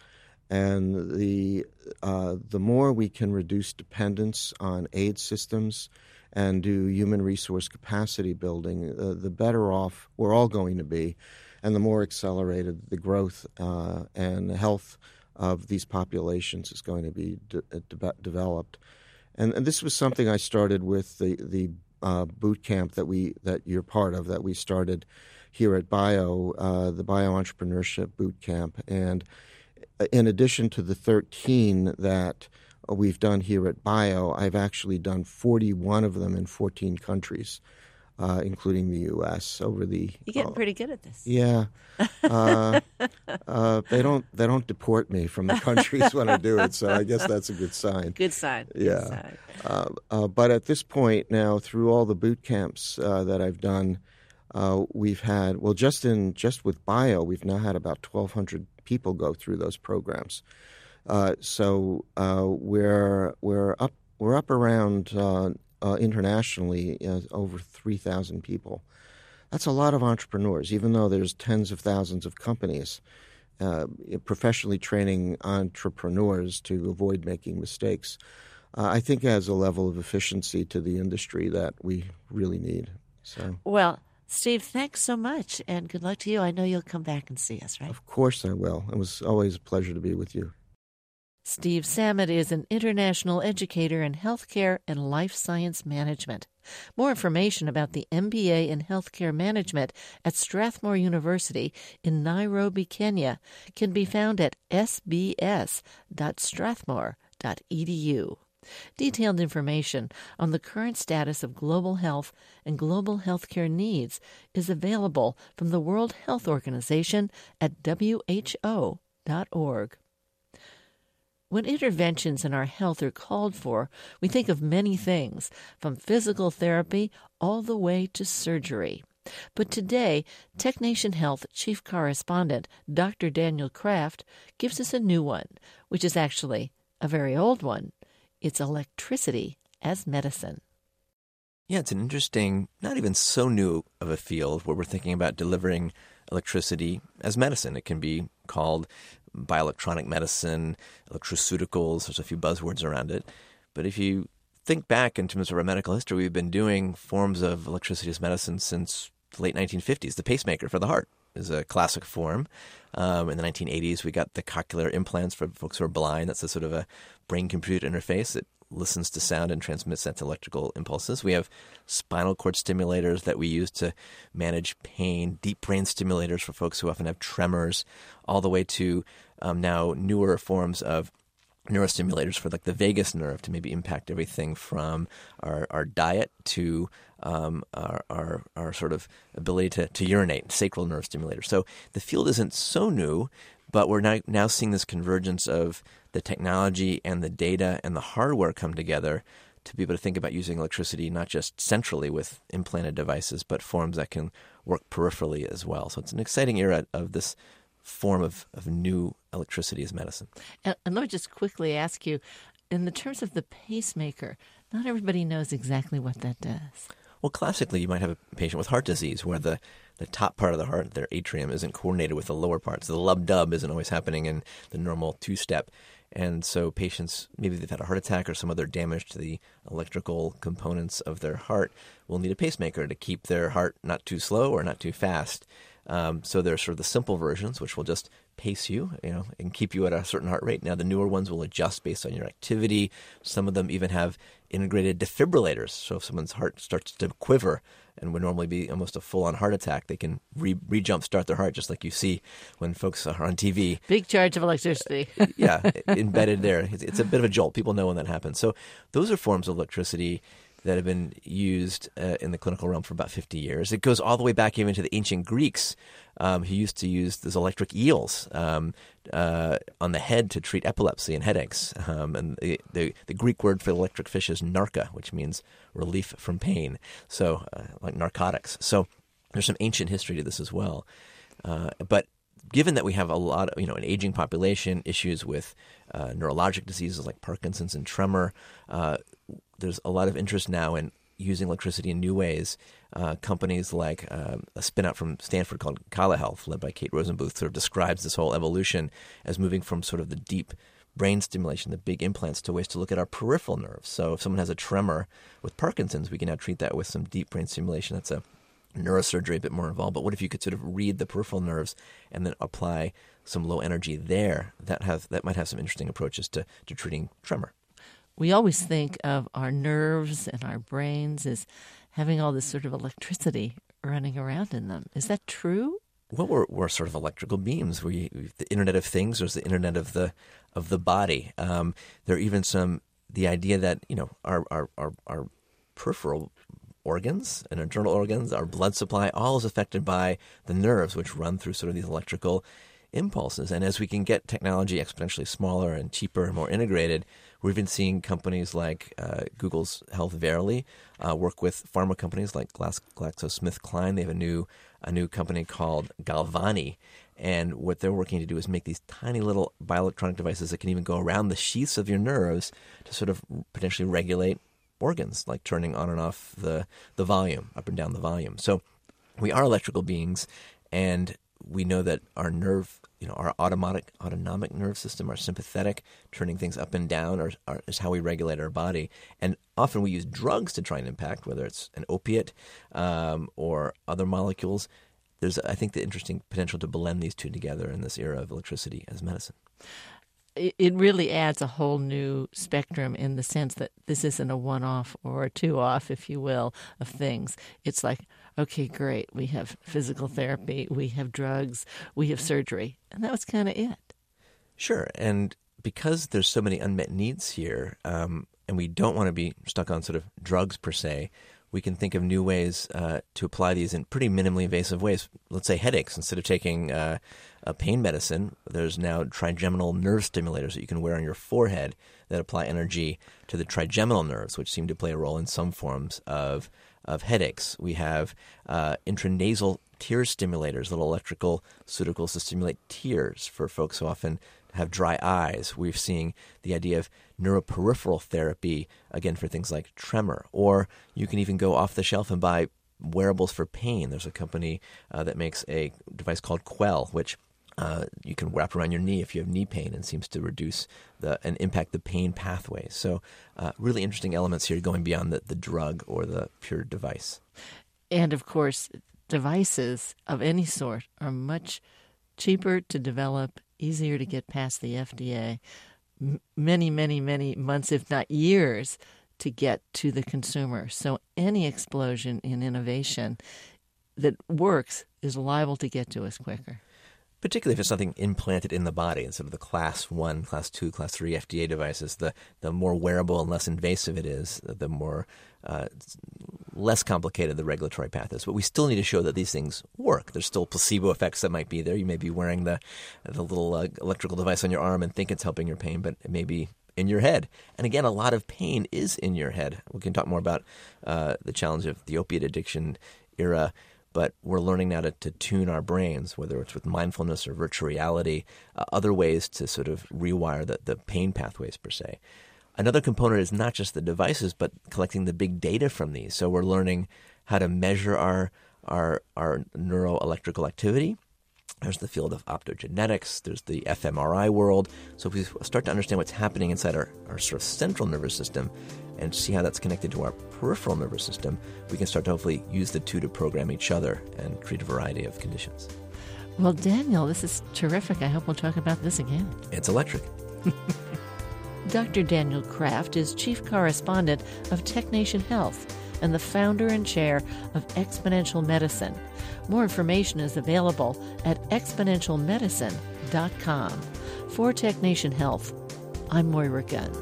S4: and the uh, the more we can reduce dependence on aid systems and do human resource capacity building, uh, the better off we're all going to be, and the more accelerated the growth uh, and the health of these populations is going to be de- de- developed. And, and, this was something I started with the the uh, boot camp that we that you're part of that we started here at Bio, uh, the Bio Entrepreneurship Boot Camp, and in addition to the 13 that we've done here at Bio, I've actually done 41 of them in 14 countries. Uh, including the U.S. over the.
S1: You're getting pretty good at this.
S4: Yeah, uh, uh, they don't they don't deport me from the countries when I do it, so I guess that's a good sign.
S1: Good sign. Good
S4: yeah,
S1: sign.
S4: Uh, but at this point now, through all the boot camps uh, that I've done, uh, we've had well just in just with bio, we've now had about 1,200 people go through those programs. so we're we're up we're up around uh, internationally uh, over 3,000 people. That's a lot of entrepreneurs, even though there's tens of thousands of companies. uh, professionally training entrepreneurs to avoid making mistakes, uh, I think adds a level of efficiency to the industry that we really need. So
S1: well. Steve, thanks so much, and good luck to you. I know you'll come back and see us, right?
S4: Of course I will. It was always a pleasure to be with you.
S1: Steve Samet is an international educator in healthcare and life science management. More information about the MBA in Healthcare Management at Strathmore University in Nairobi, Kenya can be found at sbs.strathmore.edu. Detailed information on the current status of global health and global healthcare needs is available from the World Health Organization at who.org. When interventions in our health are called for, we think of many things, from physical therapy all the way to surgery. But today, TechNation Health Chief Correspondent Dr. Daniel Kraft gives us a new one, which is actually a very old one. It's electricity as medicine.
S5: Yeah, it's an interesting, not even so new of a field where we're thinking about delivering electricity as medicine. It can be called bioelectronic medicine, electroceuticals. There's a few buzzwords around it. But if you think back in terms of our medical history, we've been doing forms of electricity as medicine since the late 1950s. The pacemaker for the heart is a classic form. Um, in the 1980s, we got the cochlear implants for folks who are blind. That's a sort of a brain computer interface that listens to sound and transmits that to electrical impulses. We have spinal cord stimulators that we use to manage pain, deep brain stimulators for folks who often have tremors, all the way to um, now newer forms of neurostimulators for like the vagus nerve to maybe impact everything from our, our diet to um, our, our, our sort of ability to, to urinate, sacral nerve stimulators. So the field isn't so new, but we're now, now seeing this convergence of the technology and the data and the hardware come together to be able to think about using electricity not just centrally with implanted devices, but forms that can work peripherally as well. So it's an exciting era of this form of, of new electricity as medicine.
S1: And, and let me just quickly ask you in the terms of the pacemaker, not everybody knows exactly what that does.
S5: Well, classically, you might have a patient with heart disease where the, the top part of the heart, their atrium, isn't coordinated with the lower parts. The lub dub isn't always happening in the normal two step. And so patients, maybe they've had a heart attack or some other damage to the electrical components of their heart, will need a pacemaker to keep their heart not too slow or not too fast. Um, so there's sort of the simple versions, which will just pace you, you know, and keep you at a certain heart rate. Now the newer ones will adjust based on your activity. Some of them even have integrated defibrillators. So if someone's heart starts to quiver and would normally be almost a full-on heart attack, they can re, jump start their heart, just like you see when folks are on TV.
S1: Big charge of electricity.
S5: yeah, embedded there. It's, it's a bit of a jolt. People know when that happens. So those are forms of electricity that have been used uh, in the clinical realm for about 50 years. It goes all the way back even to the ancient Greeks um, who used to use those electric eels um, uh, on the head to treat epilepsy and headaches. Um, and the, the, the, Greek word for electric fish is narca, which means relief from pain, so uh, like narcotics. So there's some ancient history to this as well. Uh, but given that we have a lot of, you know, an aging population, issues with uh, neurologic diseases like Parkinson's and tremor, uh, there's a lot of interest now in using electricity in new ways. Uh, companies like um, a spinout from Stanford called Cala Health, led by Kate Rosenbluth, sort of describes this whole evolution as moving from sort of the deep brain stimulation, the big implants, to ways to look at our peripheral nerves. So if someone has a tremor with Parkinson's, we can now treat that with some deep brain stimulation. That's a neurosurgery a bit more involved. But what if you could sort of read the peripheral nerves and then apply some low energy there? That has that might have some interesting approaches to, to treating tremor
S1: we always think of our nerves and our brains as having all this sort of electricity running around in them. Is that true?
S5: Well, we're, we're sort of electrical beams. We the Internet of Things. There's the Internet of the of the body. Um, there are even some the idea that you know our our our, our peripheral organs and internal organs, our blood supply, all is affected by the nerves, which run through sort of these electrical impulses. And as we can get technology exponentially smaller and cheaper and more integrated, we're even seeing companies like uh, Google's Health Verily uh, work with pharma companies like GlaxoSmithKline. They have a new a new company called Galvani, and what they're working to do is make these tiny little bioelectronic devices that can even go around the sheaths of your nerves to sort of potentially regulate organs, like turning on and off the the volume, up and down the volume. So we are electrical beings, and we know that our nerve you know, our autonomic autonomic nerve system, our sympathetic, turning things up and down, are, are, is how we regulate our body. And often we use drugs to try and impact, whether it's an opiate um, or other molecules. There's, I think, the interesting potential to blend these two together in this era of electricity as medicine
S1: it really adds a whole new spectrum in the sense that this isn't a one off or a two off, if you will, of things. It's like, okay, great, we have physical therapy, we have drugs, we have surgery. And that was kind of it.
S5: Sure. And because there's so many unmet needs here, um, and we don't want to be stuck on sort of drugs per se, we can think of new ways uh, to apply these in pretty minimally invasive ways. Let's say headaches. Instead of taking uh, a pain medicine, there's now trigeminal nerve stimulators that you can wear on your forehead that apply energy to the trigeminal nerves, which seem to play a role in some forms of of headaches. We have uh, intranasal tear stimulators, little electrical pseudocols to stimulate tears for folks who often have dry eyes. We're seeing the idea of neuroperipheral therapy, again, for things like tremor. Or you can even go off the shelf and buy wearables for pain. There's a company uh, that makes a device called Quell, which uh, you can wrap around your knee if you have knee pain and seems to reduce the and impact the pain pathway. So, uh, really interesting elements here going beyond the, the drug or the pure device.
S1: And of course, devices of any sort are much cheaper to develop, easier to get past the FDA, M- many, many, many months, if not years, to get to the consumer. So, any explosion in innovation that works is liable to get to us quicker
S5: particularly if it's something implanted in the body instead of the class one, class two, class three FDA devices. The the more wearable and less invasive it is, the more uh, less complicated the regulatory path is. But we still need to show that these things work. There's still placebo effects that might be there. You may be wearing the the little uh, electrical device on your arm and think it's helping your pain, but it may be in your head. And again, a lot of pain is in your head. We can talk more about uh, the challenge of the opiate addiction era but we're learning now to, to tune our brains, whether it's with mindfulness or virtual reality, uh, other ways to sort of rewire the, the pain pathways per se. Another component is not just the devices, but collecting the big data from these. So we're learning how to measure our our our neuroelectrical activity. There's the field of optogenetics. There's the fMRI world. So if we start to understand what's happening inside our, our sort of central nervous system, and see how that's connected to our peripheral nervous system, we can start to hopefully use the two to program each other and treat a variety of conditions.
S1: Well, Daniel, this is terrific. I hope we'll talk about this again.
S5: It's electric.
S1: Dr. Daniel Kraft is Chief Correspondent of TechNation Health and the founder and chair of Exponential Medicine. More information is available at exponentialmedicine.com. For Tech Nation Health, I'm Moira Gunn.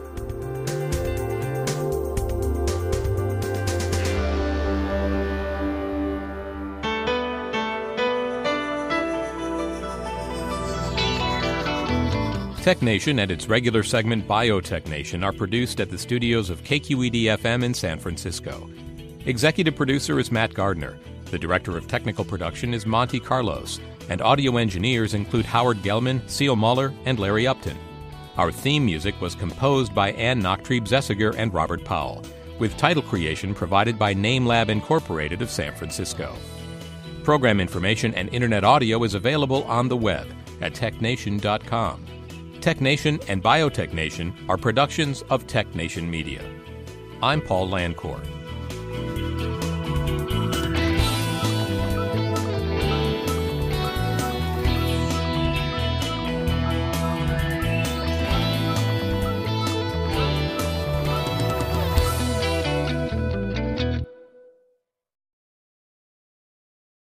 S2: Tech Nation and its regular segment Biotech Nation are produced at the studios of KQED FM in San Francisco. Executive producer is Matt Gardner. The director of technical production is Monty Carlos, and audio engineers include Howard Gelman, Seal Muller, and Larry Upton. Our theme music was composed by Ann Nachtrieb Zessiger and Robert Powell, with title creation provided by NameLab Incorporated of San Francisco. Program information and internet audio is available on the web at technation.com. TechNation and BiotechNation are productions of TechNation Media. I'm Paul Landcore. Música